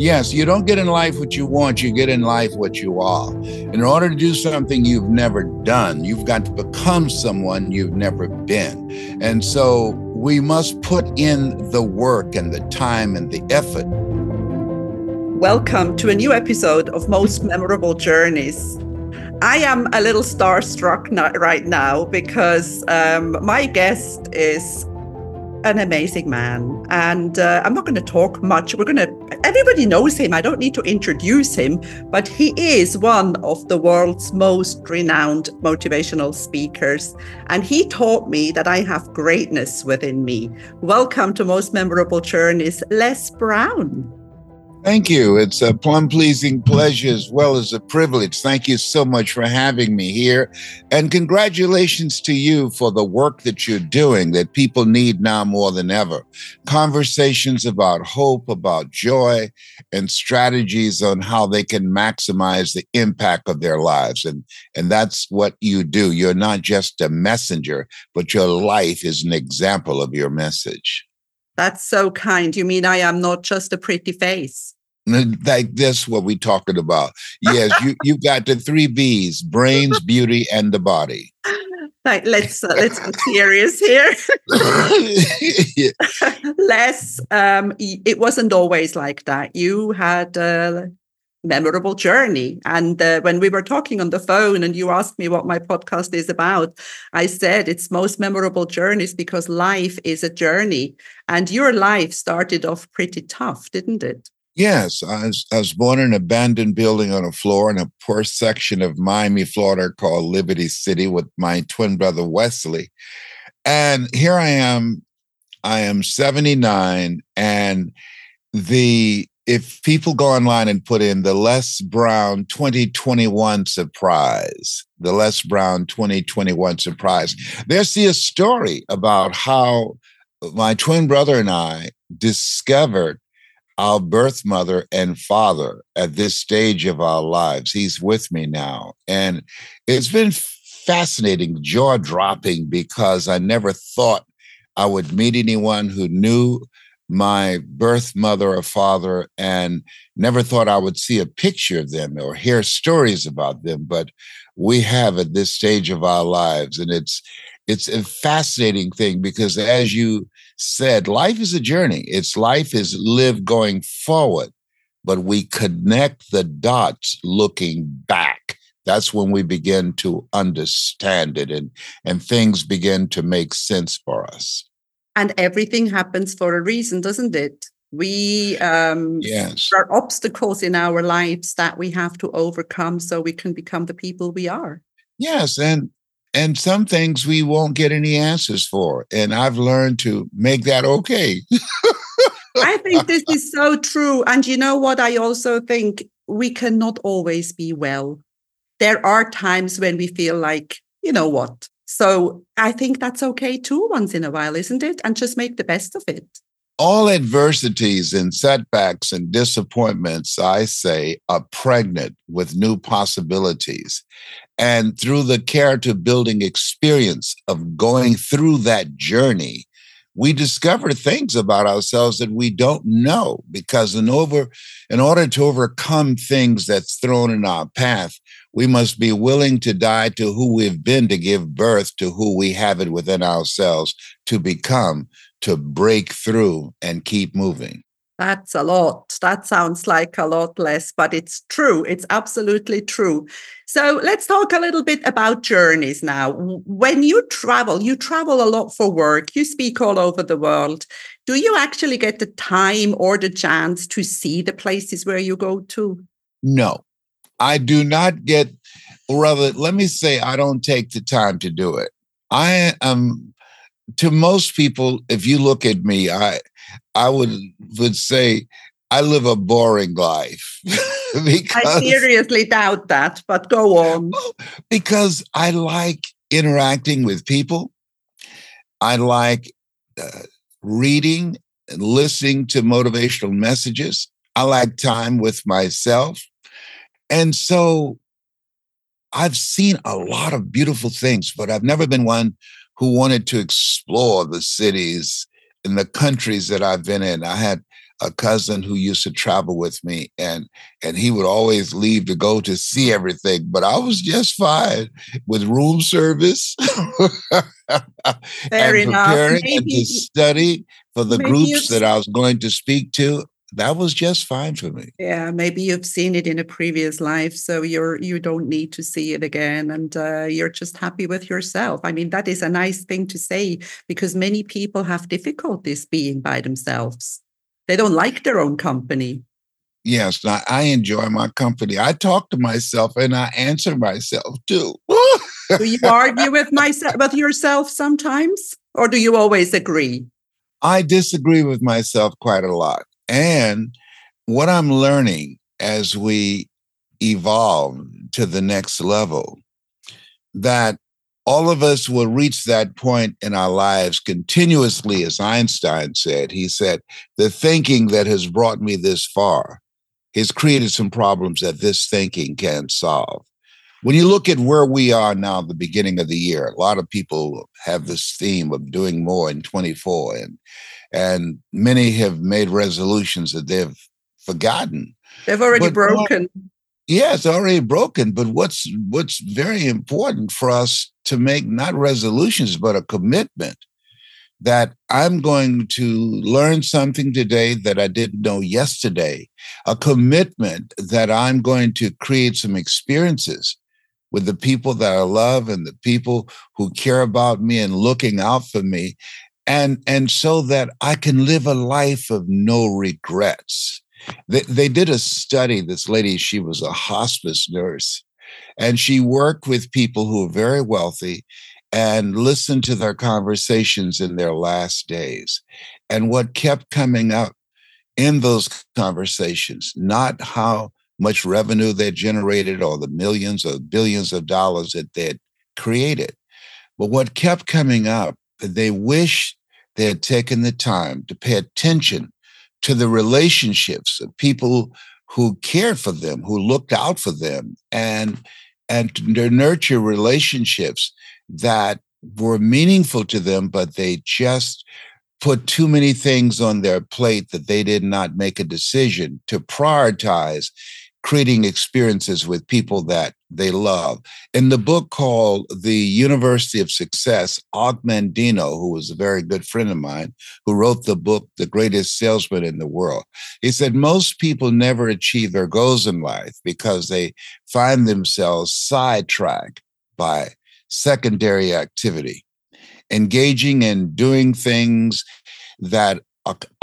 Yes, you don't get in life what you want, you get in life what you are. In order to do something you've never done, you've got to become someone you've never been. And so we must put in the work and the time and the effort. Welcome to a new episode of Most Memorable Journeys. I am a little starstruck right now because um, my guest is an amazing man. And uh, I'm not going to talk much. We're going to, everybody knows him. I don't need to introduce him, but he is one of the world's most renowned motivational speakers. And he taught me that I have greatness within me. Welcome to Most Memorable Journeys, Les Brown. Thank you. It's a plum pleasing pleasure as well as a privilege. Thank you so much for having me here. And congratulations to you for the work that you're doing that people need now more than ever. Conversations about hope, about joy, and strategies on how they can maximize the impact of their lives. And, and that's what you do. You're not just a messenger, but your life is an example of your message. That's so kind. You mean I am not just a pretty face? Like this, what we talking about? Yes, you you got the three B's: brains, beauty, and the body. Right, let's uh, let's be serious here. Les, um, it wasn't always like that. You had a memorable journey. And uh, when we were talking on the phone and you asked me what my podcast is about, I said it's most memorable journeys because life is a journey. And your life started off pretty tough, didn't it? Yes, I was, I was born in an abandoned building on a floor in a poor section of Miami, Florida called Liberty City with my twin brother Wesley. And here I am, I am 79 and the if people go online and put in the Les Brown 2021 surprise, the Les Brown 2021 surprise, they'll see a story about how my twin brother and I discovered our birth mother and father at this stage of our lives. He's with me now. And it's been fascinating, jaw dropping, because I never thought I would meet anyone who knew my birth mother or father and never thought I would see a picture of them or hear stories about them. But we have at this stage of our lives. And it's it's a fascinating thing because as you said, life is a journey. It's life is lived going forward, but we connect the dots looking back. That's when we begin to understand it and, and things begin to make sense for us. And everything happens for a reason doesn't it? We um yes. there are obstacles in our lives that we have to overcome so we can become the people we are. Yes and and some things we won't get any answers for and i've learned to make that okay i think this is so true and you know what i also think we cannot always be well there are times when we feel like you know what so I think that's okay too, once in a while, isn't it? And just make the best of it. All adversities and setbacks and disappointments, I say, are pregnant with new possibilities. And through the character building experience of going through that journey, we discover things about ourselves that we don't know because in over in order to overcome things that's thrown in our path we must be willing to die to who we've been to give birth to who we have it within ourselves to become, to break through and keep moving. That's a lot. That sounds like a lot Les, but it's true. It's absolutely true. So let's talk a little bit about journeys now. When you travel, you travel a lot for work, you speak all over the world. Do you actually get the time or the chance to see the places where you go to? No, I do not get, or rather, let me say, I don't take the time to do it. I am, to most people, if you look at me, I, I would would say I live a boring life. because, I seriously doubt that, but go on. Because I like interacting with people. I like uh, reading and listening to motivational messages. I like time with myself. And so I've seen a lot of beautiful things, but I've never been one who wanted to explore the cities and the countries that I've been in. I had a cousin who used to travel with me and and he would always leave to go to see everything but i was just fine with room service and preparing and to study for the groups that i was going to speak to that was just fine for me Yeah, maybe you've seen it in a previous life, so you're you don't need to see it again, and uh, you're just happy with yourself. I mean, that is a nice thing to say because many people have difficulties being by themselves. They don't like their own company. yes I, I enjoy my company i talk to myself and i answer myself too Do you argue with myself with yourself sometimes, or do you always agree? I disagree with myself quite a lot. And what I'm learning as we evolve to the next level, that all of us will reach that point in our lives continuously, as Einstein said. He said, The thinking that has brought me this far has created some problems that this thinking can't solve. When you look at where we are now, the beginning of the year, a lot of people have this theme of doing more in 24, and and many have made resolutions that they've forgotten. They've already But what- broken. Yeah, it's already broken. But what's what's very important for us to make not resolutions, but a commitment that I'm going to learn something today that I didn't know yesterday. A commitment that I'm going to create some experiences with the people that I love and the people who care about me and looking out for me. And, and so that I can live a life of no regrets. They, they did a study, this lady, she was a hospice nurse, and she worked with people who were very wealthy and listened to their conversations in their last days. And what kept coming up in those conversations, not how much revenue they generated or the millions or billions of dollars that they had created, but what kept coming up, they wish they had taken the time to pay attention to the relationships of people who cared for them, who looked out for them, and and to nurture relationships that were meaningful to them, but they just put too many things on their plate that they did not make a decision to prioritize creating experiences with people that they love. In the book called The University of Success, Og Mandino, who was a very good friend of mine, who wrote the book, The Greatest Salesman in the World, he said most people never achieve their goals in life because they find themselves sidetracked by secondary activity, engaging in doing things that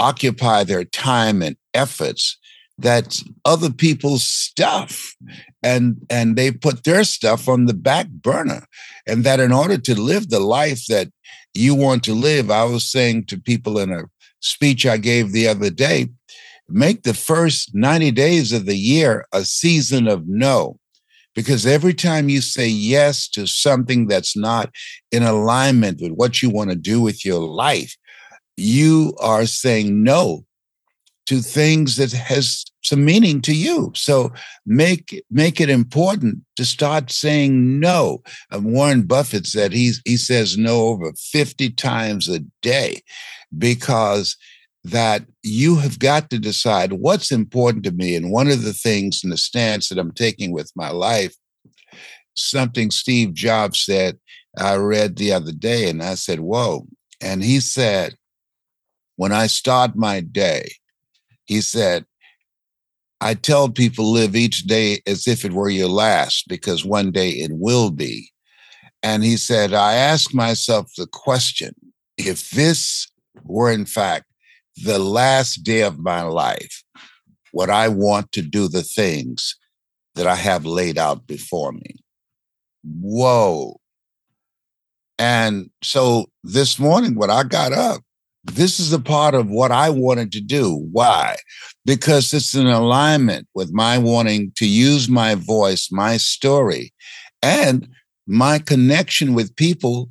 occupy their time and efforts that's other people's stuff and and they put their stuff on the back burner and that in order to live the life that you want to live i was saying to people in a speech i gave the other day make the first 90 days of the year a season of no because every time you say yes to something that's not in alignment with what you want to do with your life you are saying no to things that has some meaning to you. So make make it important to start saying no. And Warren Buffett said he's he says no over 50 times a day because that you have got to decide what's important to me. And one of the things in the stance that I'm taking with my life, something Steve Jobs said, I read the other day, and I said, Whoa. And he said, When I start my day, he said, I tell people live each day as if it were your last, because one day it will be. And he said, I ask myself the question if this were in fact the last day of my life, would I want to do the things that I have laid out before me? Whoa. And so this morning, when I got up, this is a part of what I wanted to do. Why? Because it's in alignment with my wanting to use my voice, my story, and my connection with people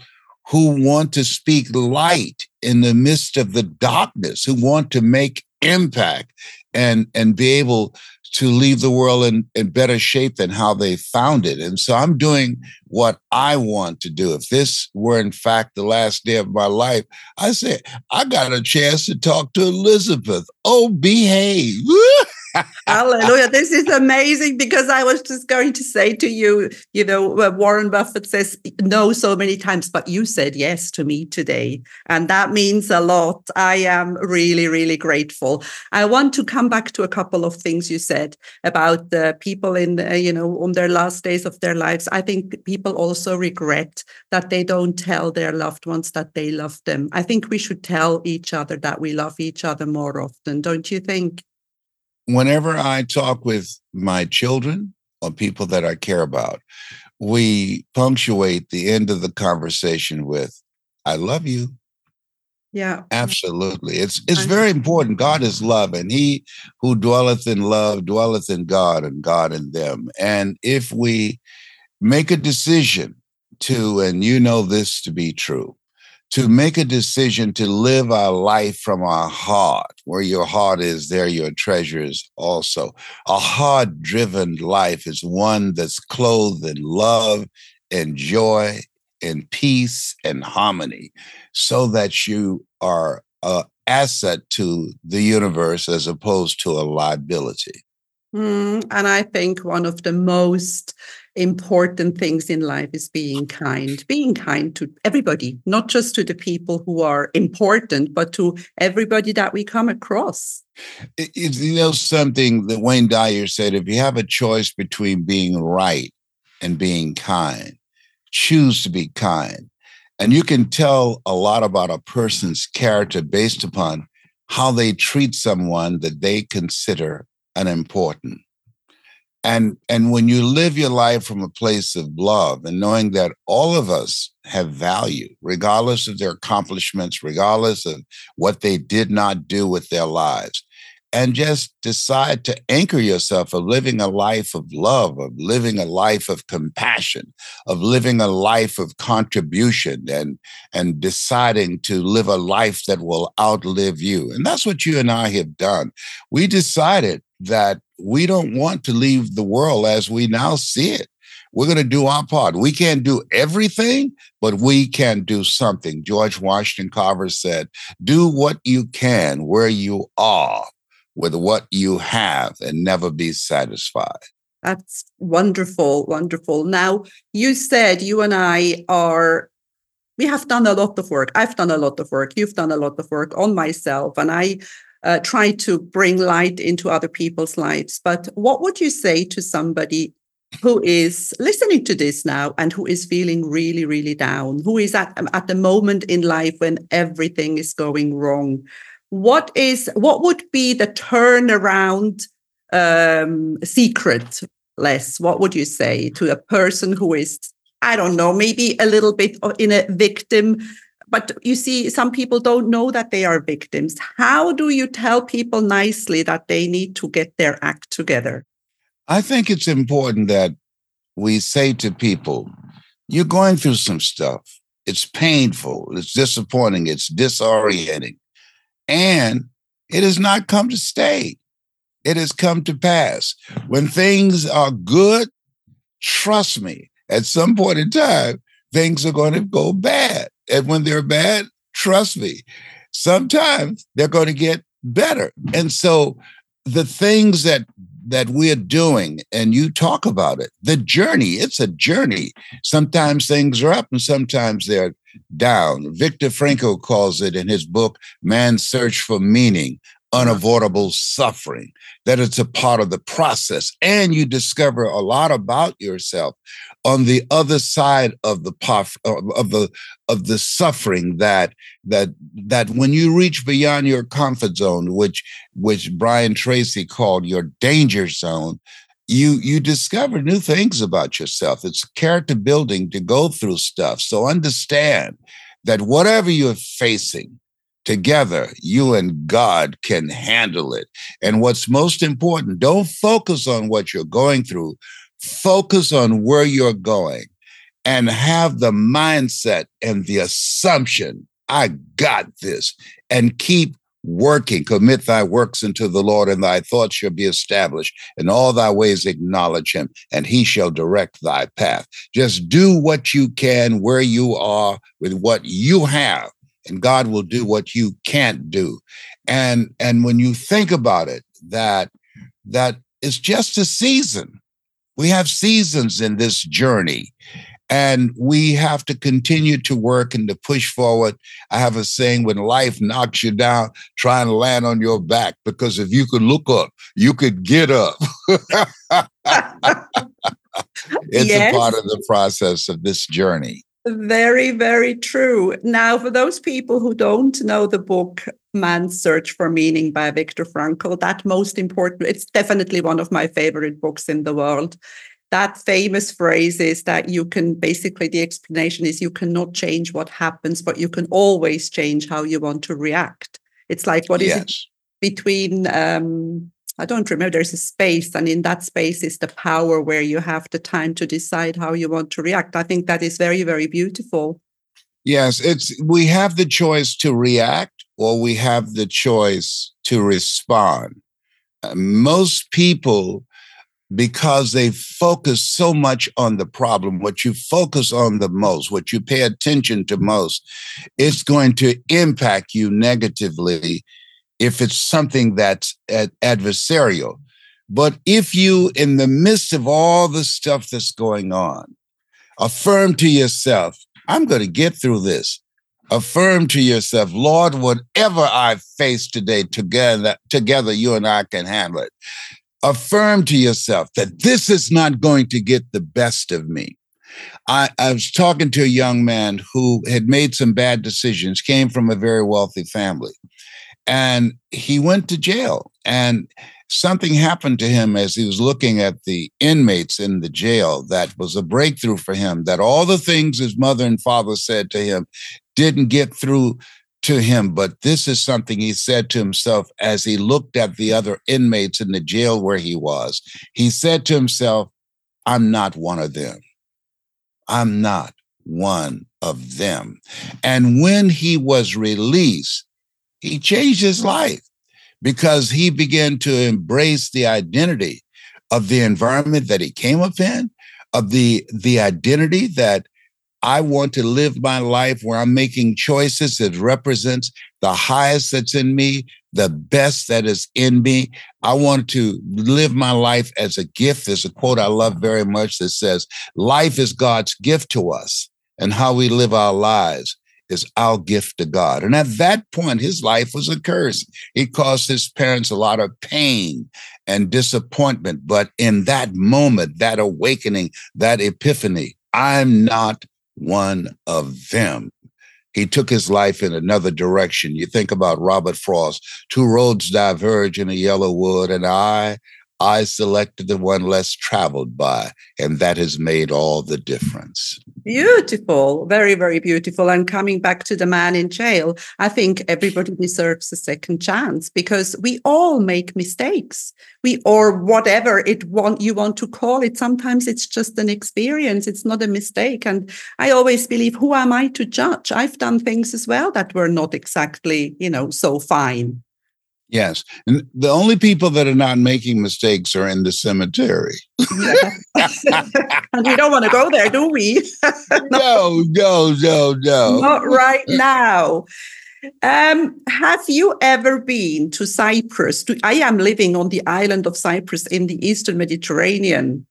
who want to speak light in the midst of the darkness, who want to make impact and and be able to leave the world in, in better shape than how they found it. And so I'm doing what I want to do. If this were in fact the last day of my life, I say, I got a chance to talk to Elizabeth. Oh, behave. Hallelujah. This is amazing because I was just going to say to you, you know, Warren Buffett says no so many times, but you said yes to me today. And that means a lot. I am really, really grateful. I want to come back to a couple of things you said about the people in, uh, you know, on their last days of their lives. I think people also regret that they don't tell their loved ones that they love them. I think we should tell each other that we love each other more often, don't you think? Whenever I talk with my children or people that I care about, we punctuate the end of the conversation with, I love you. Yeah. Absolutely. It's it's very important. God is love, and he who dwelleth in love dwelleth in God and God in them. And if we make a decision to, and you know this to be true, to make a decision to live our life from our heart. Where your heart is, there your treasure is also. A heart driven life is one that's clothed in love and joy and peace and harmony, so that you are an asset to the universe as opposed to a liability. Mm, and I think one of the most important things in life is being kind, being kind to everybody, not just to the people who are important, but to everybody that we come across. It, you know, something that Wayne Dyer said if you have a choice between being right and being kind, choose to be kind. And you can tell a lot about a person's character based upon how they treat someone that they consider unimportant and and when you live your life from a place of love and knowing that all of us have value regardless of their accomplishments regardless of what they did not do with their lives and just decide to anchor yourself of living a life of love of living a life of compassion of living a life of contribution and and deciding to live a life that will outlive you. And that's what you and I have done. We decided that we don't want to leave the world as we now see it. We're going to do our part. We can't do everything, but we can do something. George Washington Carver said, Do what you can where you are with what you have and never be satisfied. That's wonderful, wonderful. Now, you said you and I are, we have done a lot of work. I've done a lot of work. You've done a lot of work on myself. And I uh, try to bring light into other people's lives. But what would you say to somebody who is listening to this now and who is feeling really, really down, who is at, at the moment in life when everything is going wrong? What is what would be the turnaround um, secret, Les? What would you say to a person who is, I don't know, maybe a little bit in a victim but you see, some people don't know that they are victims. How do you tell people nicely that they need to get their act together? I think it's important that we say to people, you're going through some stuff. It's painful, it's disappointing, it's disorienting, and it has not come to stay. It has come to pass. When things are good, trust me, at some point in time, things are going to go bad. And when they're bad, trust me, sometimes they're going to get better. And so the things that that we're doing and you talk about it the journey it's a journey sometimes things are up and sometimes they're down Viktor Frankl calls it in his book man's search for meaning unavoidable suffering that it's a part of the process and you discover a lot about yourself on the other side of the uh, of the of the suffering that that that when you reach beyond your comfort zone which which Brian Tracy called your danger zone you you discover new things about yourself. It's character building to go through stuff. So understand that whatever you're facing together, you and God can handle it. And what's most important, don't focus on what you're going through, focus on where you're going and have the mindset and the assumption I got this and keep working. Commit thy works unto the Lord, and thy thoughts shall be established. In all thy ways acknowledge him, and he shall direct thy path. Just do what you can where you are with what you have, and God will do what you can't do. And and when you think about it, that that is just a season. We have seasons in this journey. And we have to continue to work and to push forward. I have a saying when life knocks you down, try and land on your back because if you could look up, you could get up. it's yes. a part of the process of this journey. Very, very true. Now, for those people who don't know the book Man's Search for Meaning by Viktor Frankl, that most important, it's definitely one of my favorite books in the world that famous phrase is that you can basically the explanation is you cannot change what happens but you can always change how you want to react it's like what is yes. it between um i don't remember there's a space and in that space is the power where you have the time to decide how you want to react i think that is very very beautiful yes it's we have the choice to react or we have the choice to respond uh, most people because they focus so much on the problem. What you focus on the most, what you pay attention to most, it's going to impact you negatively if it's something that's ad- adversarial. But if you, in the midst of all the stuff that's going on, affirm to yourself, I'm going to get through this. Affirm to yourself, Lord, whatever I face today, together, together, you and I can handle it affirm to yourself that this is not going to get the best of me. I, I, was talking to a young man who had made some bad decisions, came from a very wealthy family, and he went to jail. And something happened to him as he was looking at the inmates in the jail that was a breakthrough for him, that all the things his mother and father said to him didn't get through to him, but this is something he said to himself as he looked at the other inmates in the jail where he was. He said to himself, I'm not one of them. I'm not one of them. And when he was released, he changed his life because he began to embrace the identity of the environment that he came up in, of the, the identity that I want to live my life where I'm making choices that represents the highest that's in me, the best that is in me. I want to live my life as a gift. There's a quote I love very much that says, Life is God's gift to us, and how we live our lives is our gift to God. And at that point, his life was a curse. He caused his parents a lot of pain and disappointment. But in that moment, that awakening, that epiphany, I'm not one of them. He took his life in another direction. You think about Robert Frost, two roads diverge in a yellow wood, and I, I selected the one less traveled by, and that has made all the difference. Beautiful, very, very beautiful. And coming back to the man in jail, I think everybody deserves a second chance because we all make mistakes. We or whatever it want you want to call it. Sometimes it's just an experience. It's not a mistake. And I always believe, who am I to judge? I've done things as well that were not exactly, you know, so fine. Yes. And the only people that are not making mistakes are in the cemetery. and we don't want to go there, do we? no, no, no, no. Not right now. Um, have you ever been to Cyprus? I am living on the island of Cyprus in the Eastern Mediterranean.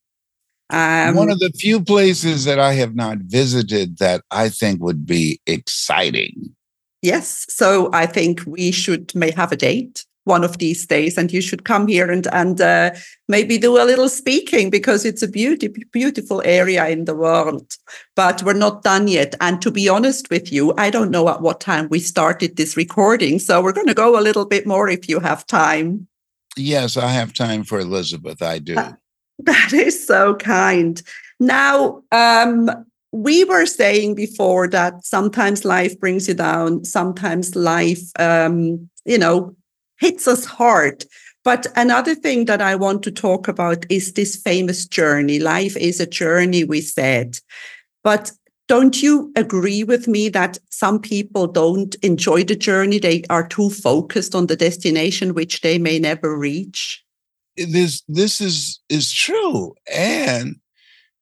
Um, One of the few places that I have not visited that I think would be exciting. Yes. So I think we should may have a date one of these days, and you should come here and and uh, maybe do a little speaking because it's a beauty, beautiful area in the world. But we're not done yet. And to be honest with you, I don't know at what time we started this recording, so we're going to go a little bit more if you have time. Yes, I have time for Elizabeth. I do. that is so kind. Now, um, we were saying before that sometimes life brings you down, sometimes life, um, you know, hits us hard. But another thing that I want to talk about is this famous journey. Life is a journey, we said. But don't you agree with me that some people don't enjoy the journey? They are too focused on the destination, which they may never reach. This this is is true, and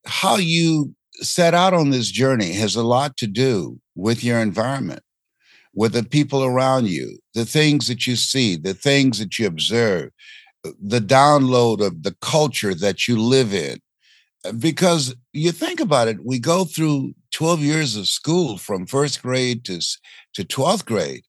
how you set out on this journey has a lot to do with your environment, with the people around you, the things that you see, the things that you observe, the download of the culture that you live in. Because you think about it, we go through 12 years of school from first grade to, to 12th grade,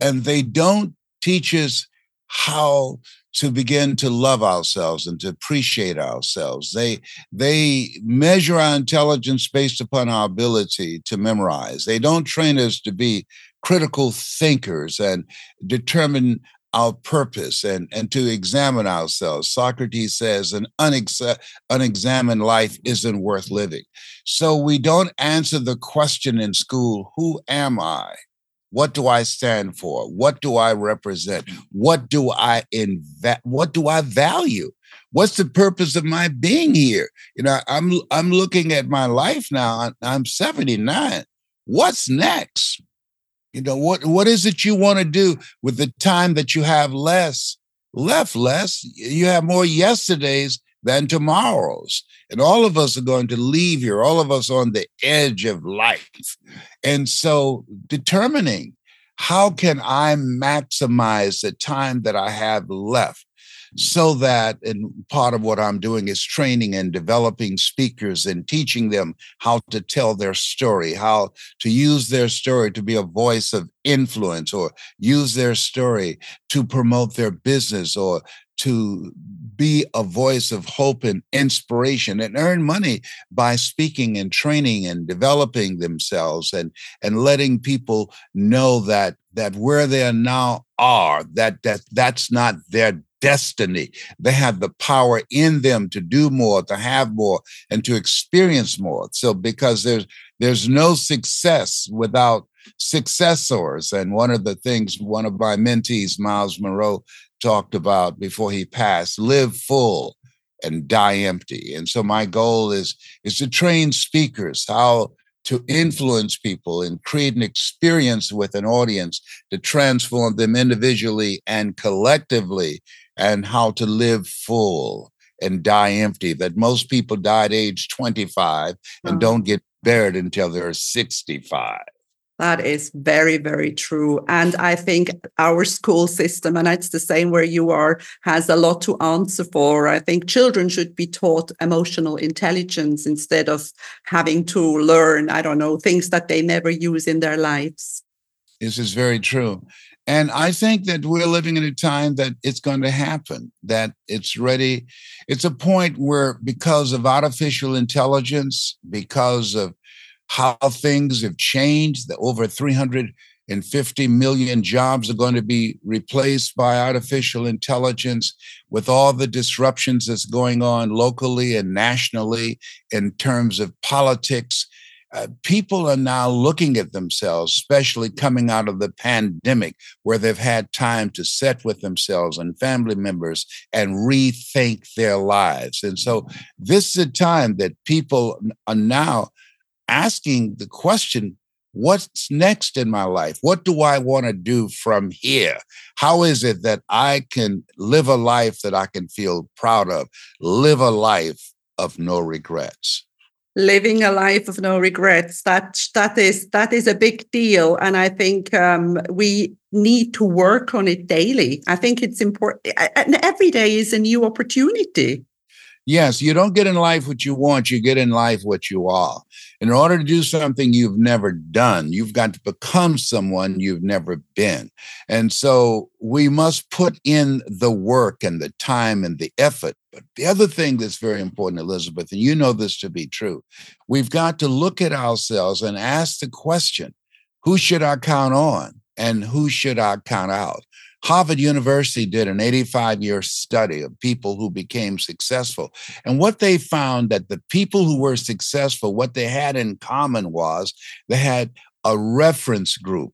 and they don't teach us how to begin to love ourselves and to appreciate ourselves. They they measure our intelligence based upon our ability to memorize. They don't train us to be critical thinkers and determine our purpose and, and to examine ourselves. Socrates says an unexa- unexamined life isn't worth living. So we don't answer the question in school, who am I? What do I stand for? What do I represent? Mm. What do I invest? What do I value? What's the purpose of my being here? You know, I'm I'm looking at my life now. I'm 79. What's next? You know, what what is it you want to do with the time that you have less left less? You have more yesterdays than tomorrows. And all of us are going to leave here, all of us on the edge of life. And so determining how can I maximize the time that I have left so that and part of what i'm doing is training and developing speakers and teaching them how to tell their story how to use their story to be a voice of influence or use their story to promote their business or to be a voice of hope and inspiration and earn money by speaking and training and developing themselves and and letting people know that that where they are now are that that that's not their destiny. They have the power in them to do more to have more and to experience more. So because there's there's no success without successors. And one of the things one of my mentees Myles Munroe talked about before he passed live full and die empty. And so my goal is is to train speakers how to influence people and create an experience with an audience to transform them individually and collectively and how to live full and die empty. That most people die at age 25 and uh-huh. don't get buried until they're 65 that is very, very true. And I think our school system, and it's the same where you are, has a lot to answer for. I think children should be taught emotional intelligence instead of having to learn, I don't know, things that they never use in their lives. This is very true. And I think that we're living in a time that it's going to happen, that it's ready. It's a point where, because of artificial intelligence, because of how things have changed. that over 350 million jobs are going to be replaced by artificial intelligence with all the disruptions that's going on locally and nationally in terms of politics. Uh, people are now looking at themselves, especially coming out of the pandemic, where they've had time to sit with themselves and family members and rethink their lives. And so, this is a time that people are now asking the question what's next in my life? What do I want to do from here? How is it that I can live a life that I can feel proud of, live a life of no regrets? living a life of no regrets that that is that is a big deal and i think um, we need to work on it daily i think it's important and every day is a new opportunity Yes, you don't get in life what you want, you get in life what you are. In order to do something you've never done, you've got to become someone you've never been. And so we must put in the work and the time and the effort. But the other thing that's very important, Elizabeth, and you know this to be true, we've got to look at ourselves and ask the question who should I count on and who should I count out? Harvard University did an 85 year study of people who became successful. And what they found that the people who were successful, what they had in common was they had a reference group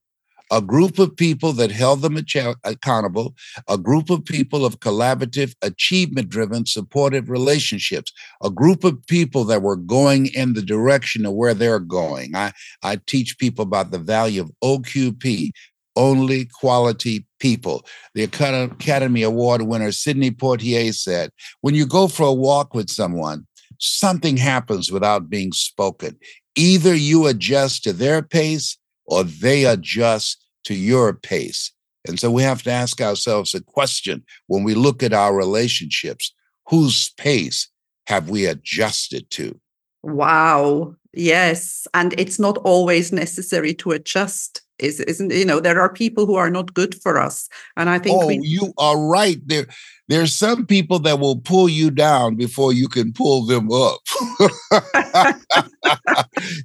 a group of people that held them accountable, a group of people of collaborative, achievement driven, supportive relationships, a group of people that were going in the direction of where they're going. I, I teach people about the value of OQP, only quality people. The Academy Award winner Sidney Poitier said, When you go for a walk with someone, something happens without being spoken. Either you adjust to their pace or they adjust to your pace. And so we have to ask ourselves a question when we look at our relationships whose pace have we adjusted to? Wow. Yes. And it's not always necessary to adjust is isn't you know there are people who are not good for us and i think oh we, you are right. There there's some people that will pull you down before you can pull them up.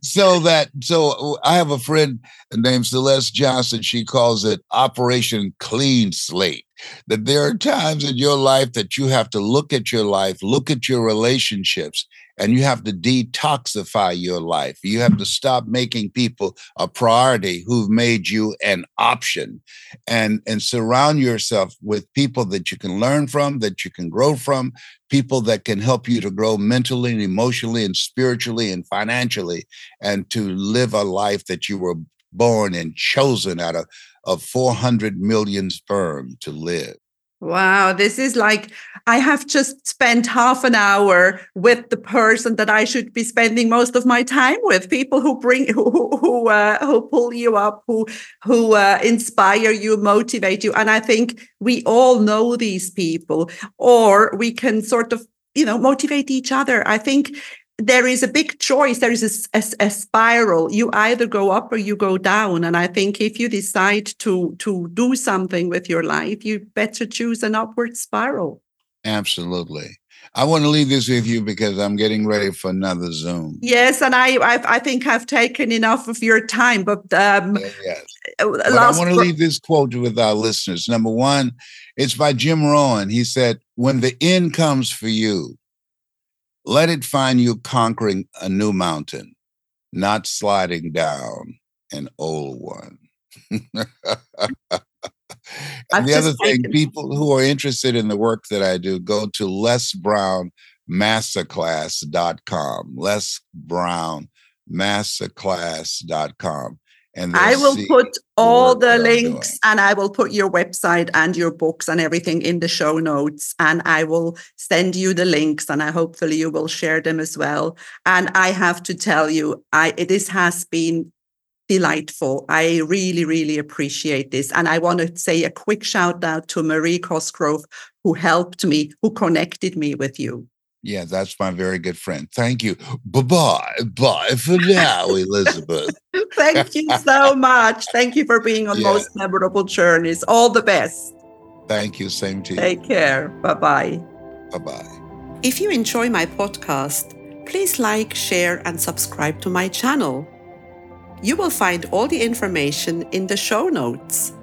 So that so i have a friend named celeste johnson. She calls it operation clean slate that there are times in your life that you have to look at your life look at your relationships and you have to detoxify your life. You have to stop making people a priority who've made you an option and, and surround yourself with people that you can learn from, that you can grow from, people that can help you to grow mentally and emotionally and spiritually and financially, and to live a life that you were born and chosen out of, of 400 million sperm to live. Wow, this is like I have just spent half an hour with the person that I should be spending most of my time with. People who bring, who who uh, who pull you up, who who uh, inspire you, motivate you, and I think we all know these people, or we can sort of you know motivate each other. I think there is a big choice. There is a, a, a, spiral. You either go up or you go down. And I think if you decide to to do something with your life, you better choose an upward spiral. Absolutely. I want to leave this with you because I'm getting ready for another Zoom. Yes, and I I, I think I've taken enough of your time. But um, yes, uh, but I want to leave this quote with our listeners. Number one, it's by Jim Rohn. He said, "When the end comes for you." Let it find you conquering a new mountain, not sliding down an old one. and the other thing, people who are interested in the work that I do, go to lesbrownmasterclass.com. lesbrownmasterclass.com. And I will put all the links and I will put your website and your books and everything in the show notes. And I will send you the links and I hopefully you will share them as well. And I have to tell you, I this has been delightful. I really, really appreciate this. And I want to say a quick shout out to Marie Cosgrove, who helped me, who connected me with you. Yeah, that's my very good friend. Thank you. Bye bye. Bye for now, Elizabeth. Thank you so much. Thank you for being on yeah. Most Memorable Journeys. All the best. Thank you. Same to you. Take care. Bye bye. Bye bye. If you enjoy my podcast, please like, share, and subscribe to my channel. You will find all the information in the show notes.